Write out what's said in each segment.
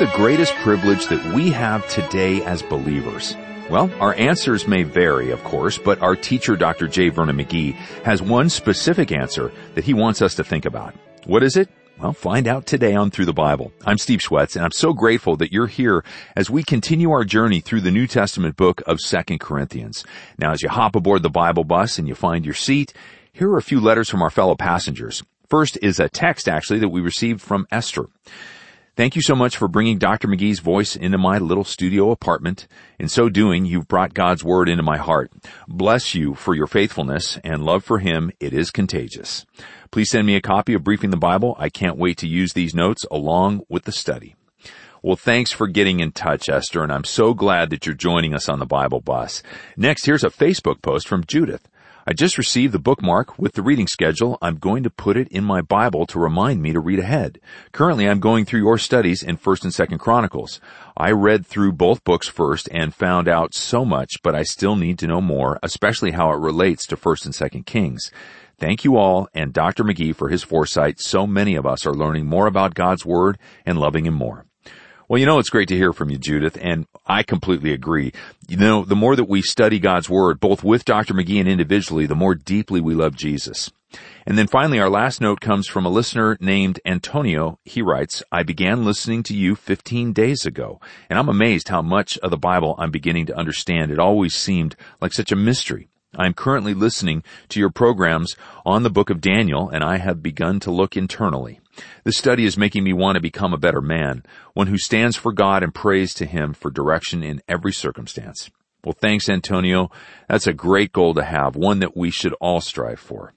The greatest privilege that we have today as believers? Well, our answers may vary, of course, but our teacher, Dr. J. Vernon McGee, has one specific answer that he wants us to think about. What is it? Well, find out today on Through the Bible. I'm Steve Schwetz, and I'm so grateful that you're here as we continue our journey through the New Testament book of 2 Corinthians. Now, as you hop aboard the Bible bus and you find your seat, here are a few letters from our fellow passengers. First is a text, actually, that we received from Esther. Thank you so much for bringing Dr. McGee's voice into my little studio apartment. In so doing, you've brought God's word into my heart. Bless you for your faithfulness and love for him. It is contagious. Please send me a copy of Briefing the Bible. I can't wait to use these notes along with the study. Well, thanks for getting in touch, Esther, and I'm so glad that you're joining us on the Bible bus. Next, here's a Facebook post from Judith. I just received the bookmark with the reading schedule. I'm going to put it in my Bible to remind me to read ahead. Currently, I'm going through your studies in 1st and 2nd Chronicles. I read through both books first and found out so much, but I still need to know more, especially how it relates to 1st and 2nd Kings. Thank you all and Dr. McGee for his foresight. So many of us are learning more about God's Word and loving Him more. Well, you know, it's great to hear from you, Judith, and I completely agree. You know, the more that we study God's Word, both with Dr. McGee and individually, the more deeply we love Jesus. And then finally, our last note comes from a listener named Antonio. He writes, I began listening to you 15 days ago, and I'm amazed how much of the Bible I'm beginning to understand. It always seemed like such a mystery. I'm currently listening to your programs on the book of Daniel, and I have begun to look internally. This study is making me want to become a better man, one who stands for God and prays to Him for direction in every circumstance. Well, thanks, Antonio. That's a great goal to have, one that we should all strive for.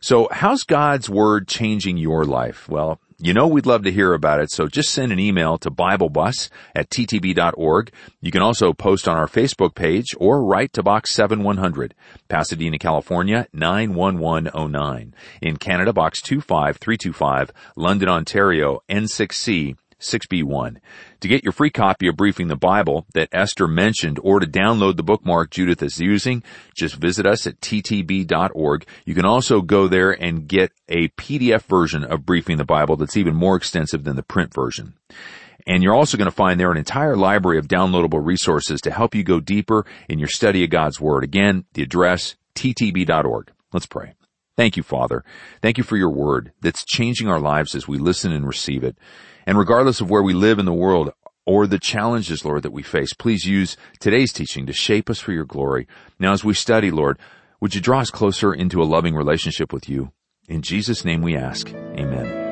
So how's God's Word changing your life? Well, you know we'd love to hear about it, so just send an email to BibleBus at ttb.org. You can also post on our Facebook page or write to Box 7100, Pasadena, California 91109. In Canada, Box 25325, London, Ontario N6C 6B1. To get your free copy of Briefing the Bible that Esther mentioned or to download the bookmark Judith is using, just visit us at ttb.org. You can also go there and get a PDF version of Briefing the Bible that's even more extensive than the print version. And you're also going to find there an entire library of downloadable resources to help you go deeper in your study of God's Word. Again, the address, ttb.org. Let's pray. Thank you, Father. Thank you for your word that's changing our lives as we listen and receive it. And regardless of where we live in the world or the challenges, Lord, that we face, please use today's teaching to shape us for your glory. Now as we study, Lord, would you draw us closer into a loving relationship with you? In Jesus' name we ask. Amen.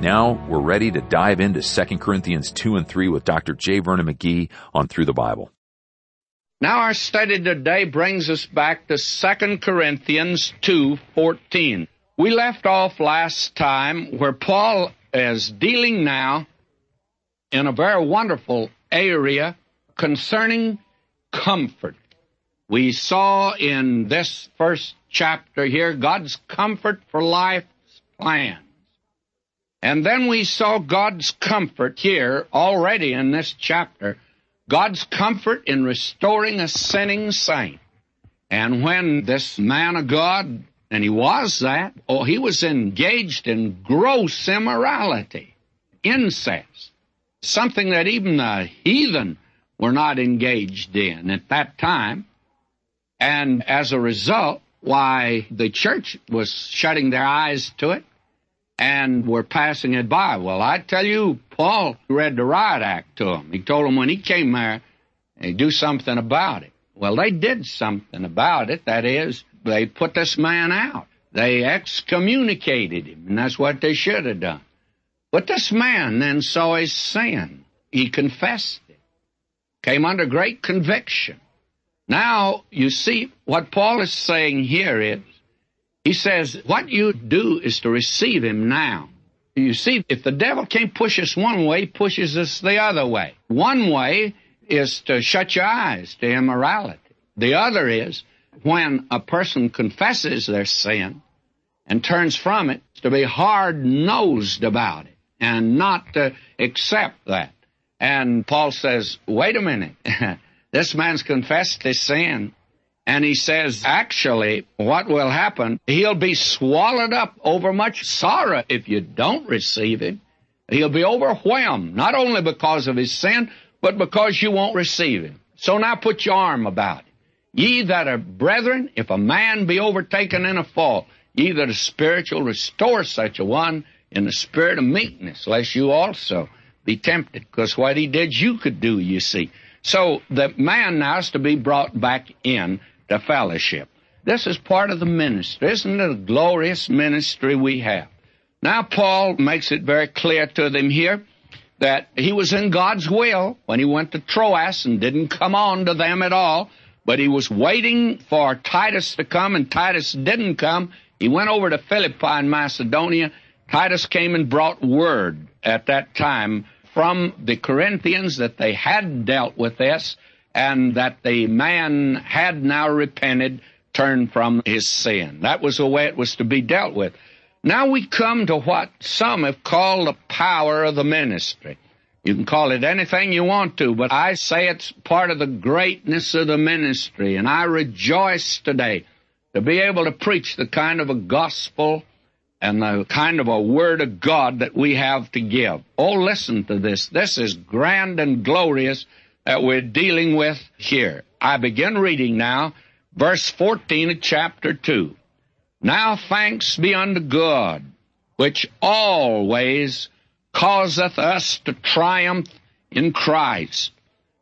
Now we're ready to dive into 2 Corinthians 2 and 3 with Dr. J. Vernon McGee on Through the Bible. Now our study today brings us back to 2 Corinthians 2:14. We left off last time where Paul is dealing now in a very wonderful area concerning comfort. We saw in this first chapter here God's comfort for life's plans. And then we saw God's comfort here already in this chapter, God's comfort in restoring a sinning saint. And when this man of God and he was that. Oh, he was engaged in gross immorality, incest, something that even the heathen were not engaged in at that time. And as a result, why the church was shutting their eyes to it and were passing it by. Well, I tell you, Paul read the riot act to them. He told them when he came there, they do something about it. Well, they did something about it. That is, they put this man out. They excommunicated him, and that's what they should have done. But this man then saw his sin. He confessed it, came under great conviction. Now, you see, what Paul is saying here is, he says, what you do is to receive him now. You see, if the devil can't push us one way, he pushes us the other way. One way is to shut your eyes to immorality. The other is when a person confesses their sin and turns from it, to be hard nosed about it and not to accept that. And Paul says, wait a minute. this man's confessed his sin. And he says, actually, what will happen, he'll be swallowed up over much sorrow if you don't receive him. He'll be overwhelmed, not only because of his sin, but because you won't receive him. So now put your arm about it. Ye that are brethren, if a man be overtaken in a fault, ye that are spiritual, restore such a one in the spirit of meekness, lest you also be tempted. Because what he did, you could do, you see. So the man now is to be brought back in to fellowship. This is part of the ministry. Isn't it a glorious ministry we have? Now, Paul makes it very clear to them here that he was in God's will when he went to Troas and didn't come on to them at all, but he was waiting for Titus to come, and Titus didn't come. He went over to Philippi in Macedonia. Titus came and brought word at that time from the Corinthians that they had dealt with this and that the man had now repented, turned from his sin. That was the way it was to be dealt with. Now we come to what some have called the power of the ministry. You can call it anything you want to, but I say it's part of the greatness of the ministry, and I rejoice today to be able to preach the kind of a gospel and the kind of a word of God that we have to give. Oh, listen to this. This is grand and glorious that we're dealing with here. I begin reading now, verse 14 of chapter 2. Now thanks be unto God, which always causeth us to triumph in Christ,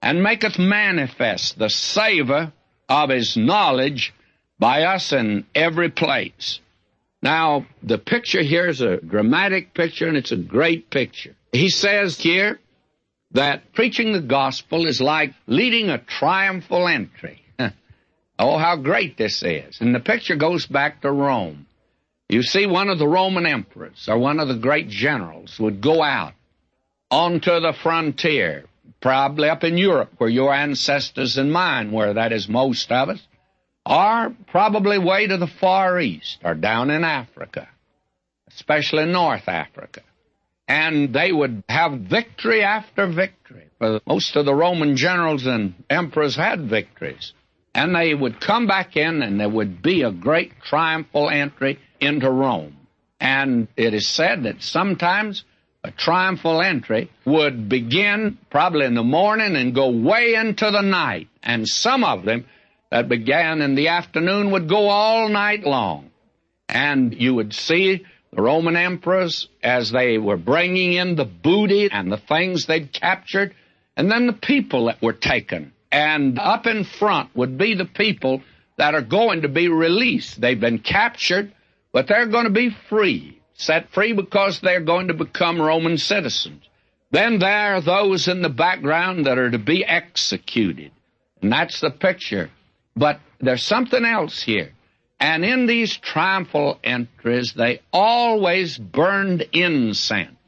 and maketh manifest the savour of his knowledge by us in every place. Now, the picture here is a dramatic picture, and it's a great picture. He says here that preaching the gospel is like leading a triumphal entry. Oh, how great this is. And the picture goes back to Rome. You see, one of the Roman emperors or one of the great generals would go out onto the frontier, probably up in Europe where your ancestors and mine were, that is most of us, or probably way to the Far East or down in Africa, especially North Africa. And they would have victory after victory. Most of the Roman generals and emperors had victories and they would come back in and there would be a great triumphal entry into Rome. And it is said that sometimes a triumphal entry would begin probably in the morning and go way into the night. And some of them that began in the afternoon would go all night long. And you would see the Roman emperors as they were bringing in the booty and the things they'd captured, and then the people that were taken and up in front would be the people that are going to be released. They've been captured, but they're going to be free, set free because they're going to become Roman citizens. Then there are those in the background that are to be executed. And that's the picture. But there's something else here. And in these triumphal entries, they always burned incense.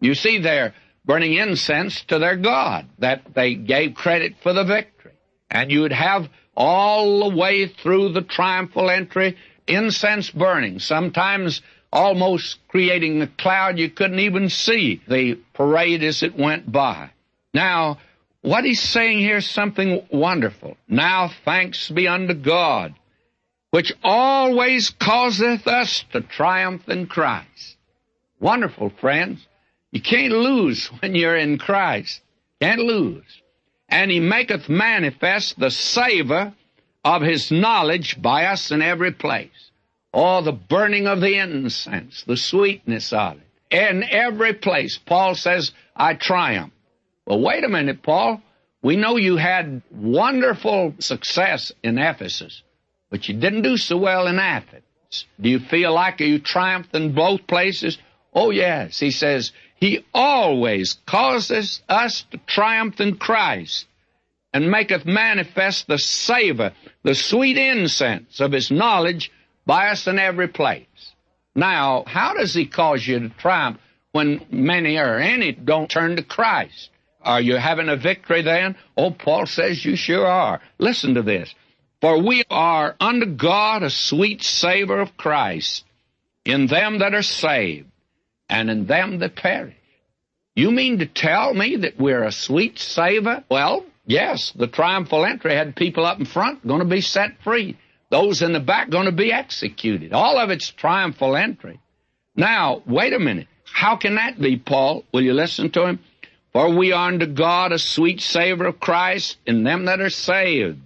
You see there, burning incense to their God, that they gave credit for the victory. And you would have all the way through the triumphal entry incense burning, sometimes almost creating a cloud you couldn't even see the parade as it went by. Now, what he's saying here is something wonderful. Now thanks be unto God, which always causeth us to triumph in Christ. Wonderful, friends. You can't lose when you're in Christ. Can't lose. And he maketh manifest the savor of his knowledge by us in every place. Oh, the burning of the incense, the sweetness of it. In every place, Paul says, I triumph. Well, wait a minute, Paul. We know you had wonderful success in Ephesus, but you didn't do so well in Athens. Do you feel like you triumphed in both places? Oh, yes. He says, he always causes us to triumph in Christ and maketh manifest the savor, the sweet incense of his knowledge by us in every place. Now, how does he cause you to triumph when many or any don't turn to Christ? Are you having a victory then? Oh, Paul says you sure are. Listen to this. For we are unto God a sweet savor of Christ in them that are saved and in them that perish. You mean to tell me that we're a sweet savor? Well, Yes, the triumphal entry had people up in front going to be set free. Those in the back going to be executed. All of it's triumphal entry. Now, wait a minute. How can that be, Paul? Will you listen to him? For we are unto God a sweet savor of Christ in them that are saved,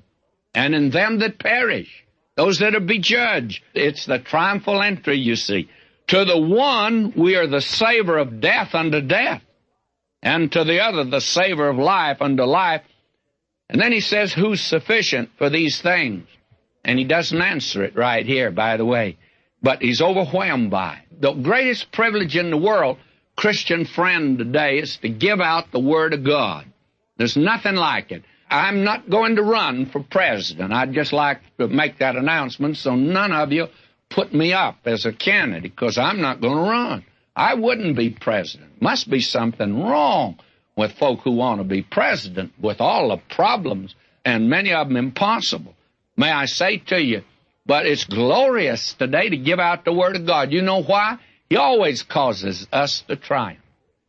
and in them that perish, those that are be judged. It's the triumphal entry, you see. To the one we are the savor of death unto death, and to the other the savor of life unto life. And then he says, Who's sufficient for these things? And he doesn't answer it right here, by the way. But he's overwhelmed by it. The greatest privilege in the world, Christian friend today, is to give out the Word of God. There's nothing like it. I'm not going to run for president. I'd just like to make that announcement so none of you put me up as a candidate because I'm not going to run. I wouldn't be president. Must be something wrong with folk who want to be president with all the problems and many of them impossible. May I say to you, but it's glorious today to give out the Word of God. You know why? He always causes us to triumph.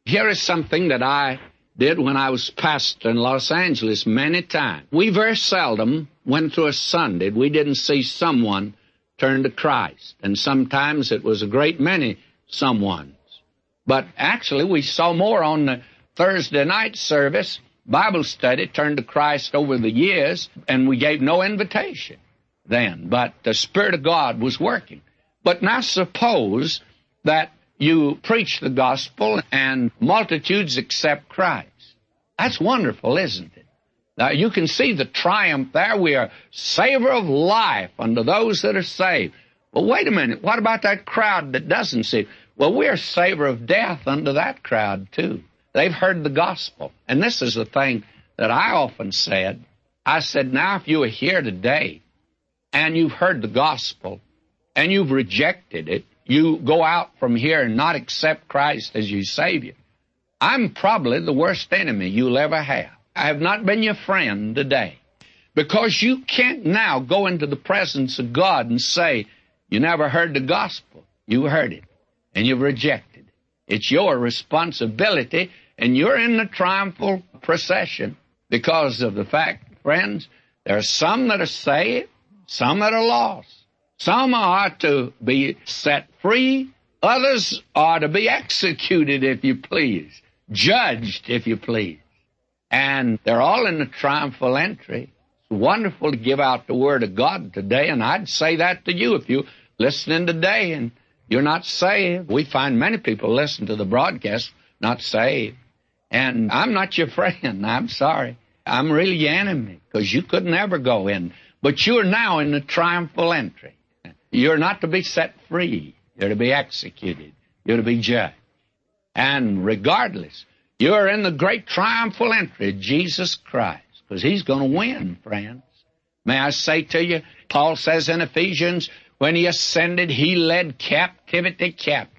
Here is something that I did when I was pastor in Los Angeles many times. We very seldom went to a Sunday we didn't see someone turn to Christ. And sometimes it was a great many someones. But actually we saw more on the Thursday night service Bible study turned to Christ over the years, and we gave no invitation then. But the Spirit of God was working. But now suppose that you preach the gospel and multitudes accept Christ. That's wonderful, isn't it? Now you can see the triumph there. We are savor of life unto those that are saved. But wait a minute. What about that crowd that doesn't see? Well, we're savor of death unto that crowd too. They've heard the gospel. And this is the thing that I often said. I said, now if you are here today and you've heard the gospel and you've rejected it, you go out from here and not accept Christ as your Savior. I'm probably the worst enemy you'll ever have. I have not been your friend today because you can't now go into the presence of God and say, you never heard the gospel. You heard it and you've rejected it. It's your responsibility and you're in the triumphal procession because of the fact, friends, there are some that are saved, some that are lost. Some are to be set free, others are to be executed, if you please, judged, if you please. And they're all in the triumphal entry. It's wonderful to give out the Word of God today, and I'd say that to you if you listening today and you're not saved. We find many people listen to the broadcast not saved. And I'm not your friend. I'm sorry. I'm really your enemy because you could never go in. But you're now in the triumphal entry. You're not to be set free. You're to be executed. You're to be judged. And regardless, you're in the great triumphal entry Jesus Christ because he's going to win, friends. May I say to you, Paul says in Ephesians, when he ascended, he led captivity captive.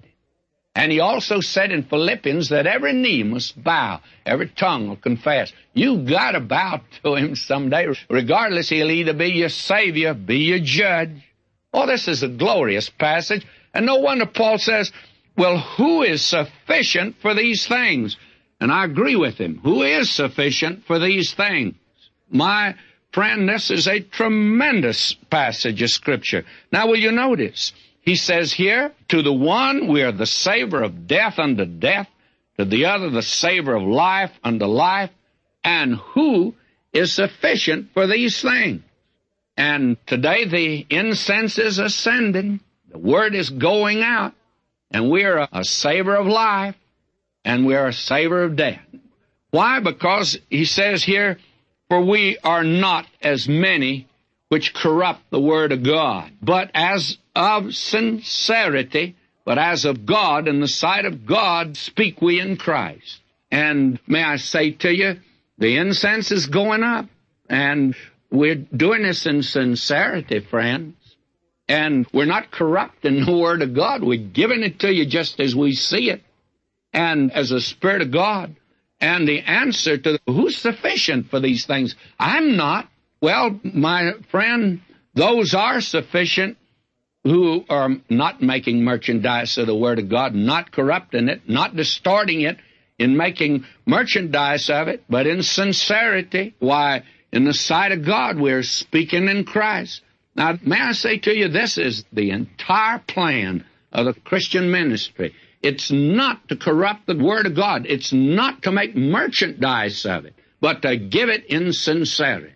And he also said in Philippians that every knee must bow, every tongue will confess. You've gotta bow to him someday. Regardless, he'll either be your savior, be your judge. Oh, this is a glorious passage. And no wonder Paul says, well, who is sufficient for these things? And I agree with him. Who is sufficient for these things? My friend, this is a tremendous passage of scripture. Now will you notice? He says here, to the one we are the savor of death unto death, to the other the savor of life unto life, and who is sufficient for these things? And today the incense is ascending, the word is going out, and we're a, a savor of life, and we're a savor of death. Why? Because he says here, for we are not as many which corrupt the word of God, but as of sincerity, but as of God, in the sight of God, speak we in Christ. And may I say to you, the incense is going up, and we're doing this in sincerity, friends. And we're not corrupting the Word of God. We're giving it to you just as we see it, and as the Spirit of God. And the answer to who's sufficient for these things? I'm not. Well, my friend, those are sufficient who are not making merchandise of the Word of God, not corrupting it, not distorting it in making merchandise of it, but in sincerity. Why, in the sight of God, we're speaking in Christ. Now, may I say to you, this is the entire plan of the Christian ministry. It's not to corrupt the Word of God. It's not to make merchandise of it, but to give it in sincerity.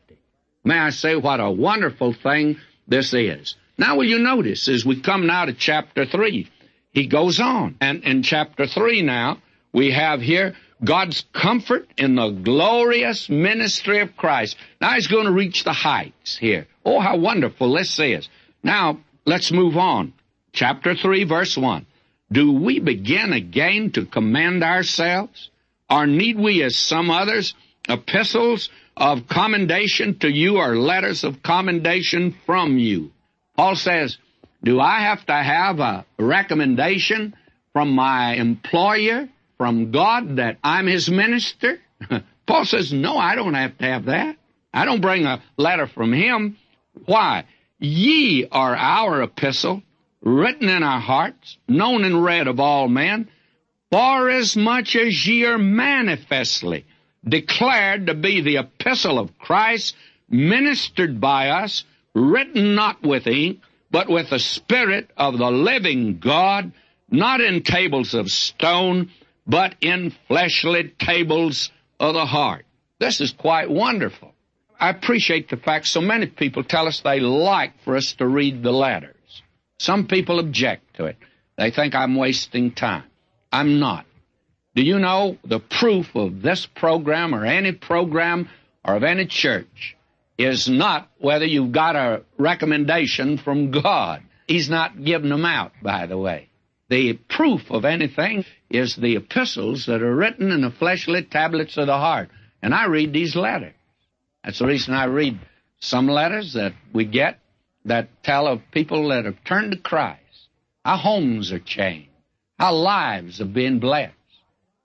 May I say what a wonderful thing this is. Now, will you notice as we come now to chapter 3, he goes on. And in chapter 3 now, we have here God's comfort in the glorious ministry of Christ. Now he's going to reach the heights here. Oh, how wonderful this is. Now, let's move on. Chapter 3, verse 1. Do we begin again to commend ourselves? Or need we, as some others, epistles of commendation to you or letters of commendation from you? Paul says, Do I have to have a recommendation from my employer, from God, that I'm his minister? Paul says, No, I don't have to have that. I don't bring a letter from him. Why? Ye are our epistle, written in our hearts, known and read of all men, for as much as ye are manifestly declared to be the epistle of Christ, ministered by us, written not with ink, but with the Spirit of the living God, not in tables of stone, but in fleshly tables of the heart. This is quite wonderful. I appreciate the fact so many people tell us they like for us to read the letters. Some people object to it. They think I'm wasting time. I'm not. Do you know the proof of this program or any program or of any church is not whether you've got a recommendation from God. He's not giving them out, by the way. The proof of anything is the epistles that are written in the fleshly tablets of the heart. And I read these letters. That's the reason I read some letters that we get that tell of people that have turned to Christ. Our homes are changed. Our lives have been blessed.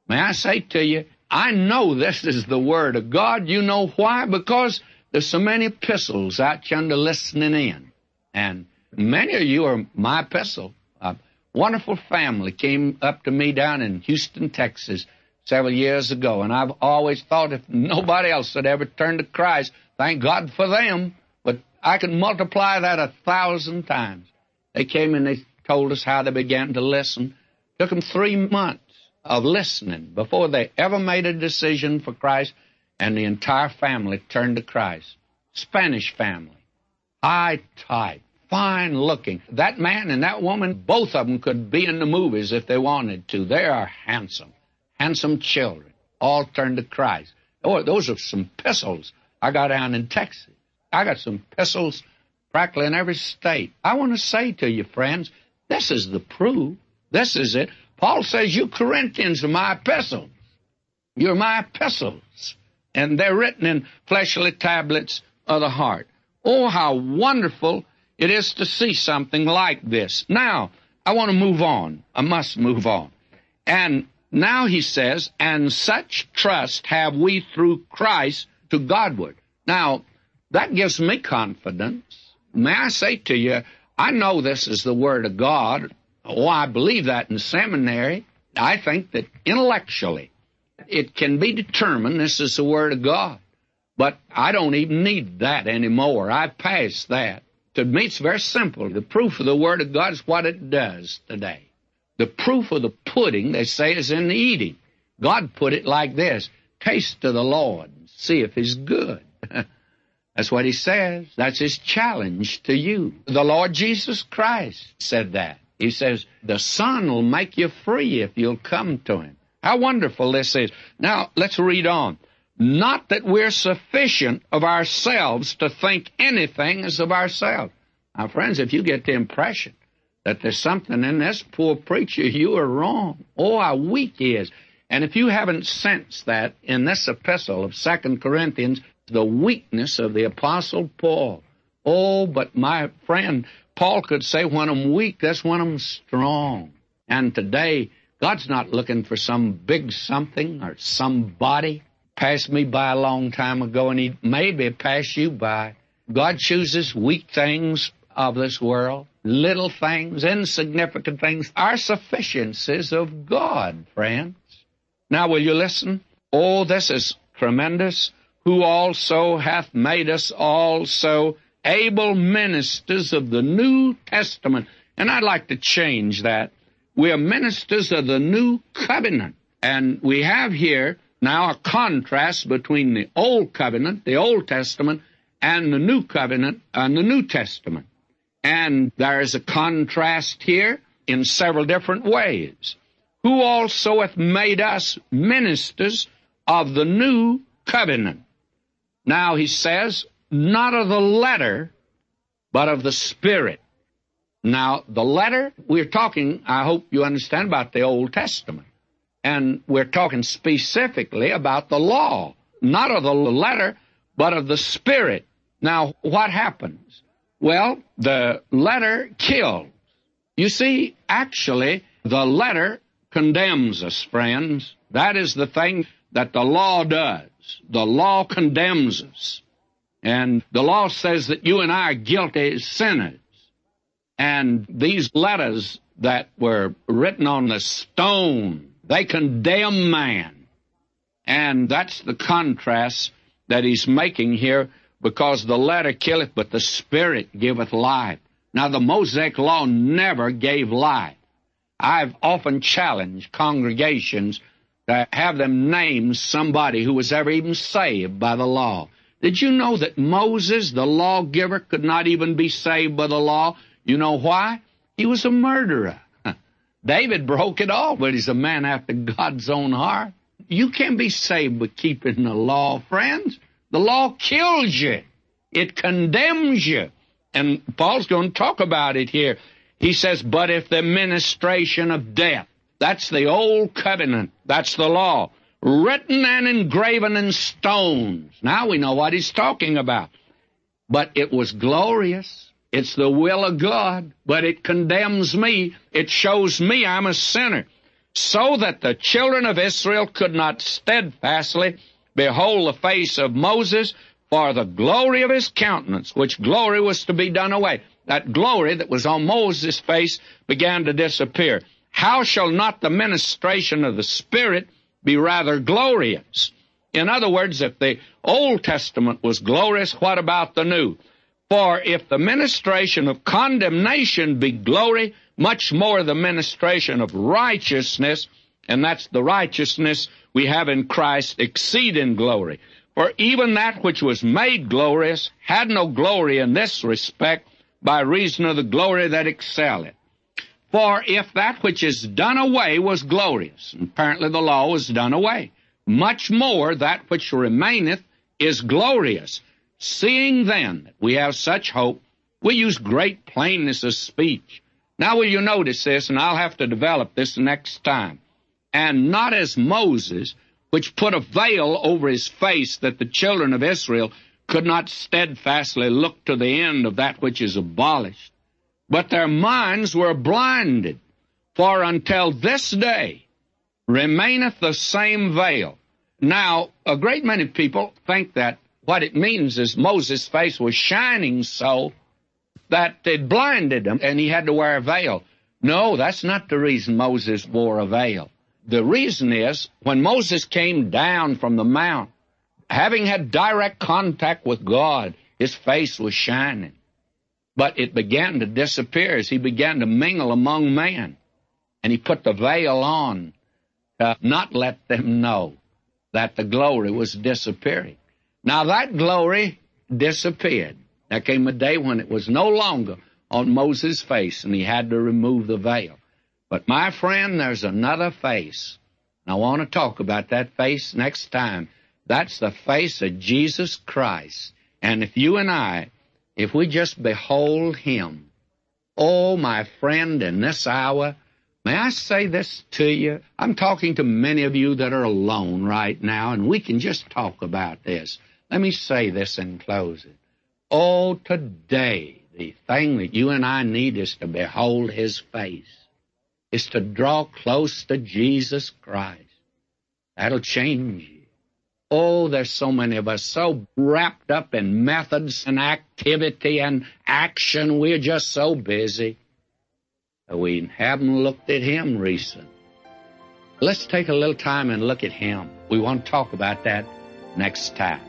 May I say to you, I know this is the Word of God. You know why? Because there's so many epistles out yonder listening in. And many of you are my epistle. A wonderful family came up to me down in Houston, Texas several years ago, and I've always thought if nobody else had ever turned to Christ, thank God for them, I could multiply that a thousand times. They came and they told us how they began to listen. Took them three months of listening before they ever made a decision for Christ, and the entire family turned to Christ. Spanish family, high type, fine looking. That man and that woman, both of them could be in the movies if they wanted to. They are handsome, handsome children, all turned to Christ. Oh, those are some pistols I got down in Texas. I got some pistols practically in every state. I want to say to you, friends, this is the proof. This is it. Paul says, You Corinthians are my epistles. You're my epistles. And they're written in fleshly tablets of the heart. Oh, how wonderful it is to see something like this. Now, I want to move on. I must move on. And now he says, and such trust have we through Christ to Godward. Now, that gives me confidence. May I say to you, I know this is the Word of God. Oh, I believe that in seminary. I think that intellectually it can be determined this is the Word of God. But I don't even need that anymore. I've passed that. To me, it's very simple. The proof of the Word of God is what it does today. The proof of the pudding, they say, is in the eating. God put it like this Taste of the Lord, see if He's good. That's what He says. That's His challenge to you. The Lord Jesus Christ said that. He says, the Son will make you free if you'll come to Him. How wonderful this is. Now, let's read on. Not that we're sufficient of ourselves to think anything is of ourselves. Now, friends, if you get the impression that there's something in this poor preacher, you are wrong. Oh, how weak he is. And if you haven't sensed that in this epistle of Second Corinthians, the weakness of the Apostle Paul. Oh, but my friend, Paul could say when I'm weak, that's when I'm strong. And today, God's not looking for some big something or somebody. Passed me by a long time ago, and He maybe pass you by. God chooses weak things of this world, little things, insignificant things, are sufficiencies of God, friends. Now, will you listen? Oh, this is tremendous. Who also hath made us also able ministers of the New Testament. And I'd like to change that. We are ministers of the New Covenant. And we have here now a contrast between the Old Covenant, the Old Testament, and the New Covenant and the New Testament. And there is a contrast here in several different ways. Who also hath made us ministers of the New Covenant. Now he says, not of the letter, but of the Spirit. Now, the letter, we're talking, I hope you understand, about the Old Testament. And we're talking specifically about the law, not of the letter, but of the Spirit. Now, what happens? Well, the letter kills. You see, actually, the letter condemns us, friends. That is the thing that the law does. The law condemns us. And the law says that you and I are guilty sinners. And these letters that were written on the stone, they condemn man. And that's the contrast that he's making here because the letter killeth, but the Spirit giveth life. Now, the Mosaic Law never gave life. I've often challenged congregations to have them name somebody who was ever even saved by the law. Did you know that Moses, the lawgiver, could not even be saved by the law? You know why? He was a murderer. David broke it all, but he's a man after God's own heart. You can't be saved by keeping the law, friends. The law kills you. It condemns you. And Paul's going to talk about it here. He says, but if the ministration of death, that's the old covenant, that's the law, written and engraven in stones. Now we know what he's talking about. But it was glorious. It's the will of God, but it condemns me. It shows me I'm a sinner. So that the children of Israel could not steadfastly behold the face of Moses for the glory of his countenance, which glory was to be done away. That glory that was on Moses' face began to disappear. How shall not the ministration of the Spirit be rather glorious? In other words, if the Old Testament was glorious, what about the New? For if the ministration of condemnation be glory, much more the ministration of righteousness, and that's the righteousness we have in Christ, exceed in glory. For even that which was made glorious had no glory in this respect by reason of the glory that excelleth. For if that which is done away was glorious, apparently the law was done away, much more that which remaineth is glorious. Seeing then that we have such hope, we use great plainness of speech. Now will you notice this, and I'll have to develop this next time. And not as Moses, which put a veil over his face that the children of Israel could not steadfastly look to the end of that which is abolished. But their minds were blinded, for until this day remaineth the same veil. Now, a great many people think that what it means is Moses' face was shining so that it blinded him and he had to wear a veil. No, that's not the reason Moses wore a veil. The reason is when Moses came down from the mount, having had direct contact with God, his face was shining. But it began to disappear as he began to mingle among men. And he put the veil on to not let them know that the glory was disappearing. Now that glory disappeared. There came a day when it was no longer on Moses' face and he had to remove the veil. But my friend, there's another face. And I want to talk about that face next time. That's the face of Jesus Christ. And if you and I, if we just behold Him, oh, my friend, in this hour, may I say this to you? I'm talking to many of you that are alone right now, and we can just talk about this. Let me say this in closing. Oh, today, the thing that you and I need is to behold His face is to draw close to Jesus Christ. That'll change you. Oh, there's so many of us so wrapped up in methods and activity and action. We're just so busy. We haven't looked at Him recently. Let's take a little time and look at Him. We want to talk about that next time.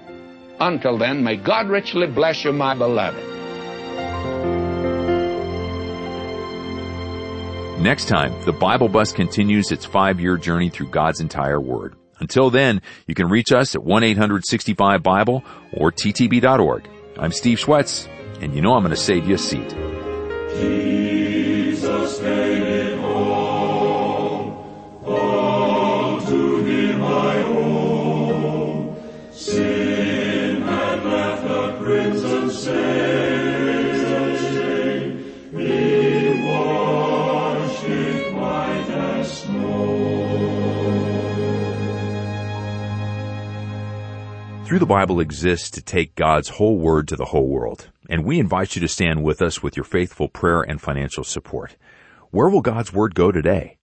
Until then, may God richly bless you, my beloved. Next time, the Bible Bus continues its five-year journey through God's entire Word. Until then, you can reach us at 1-865-BIBLE or ttb.org. I'm Steve Schwetz, and you know I'm going to save you a seat. Through the Bible exists to take God's whole word to the whole world, and we invite you to stand with us with your faithful prayer and financial support. Where will God's word go today?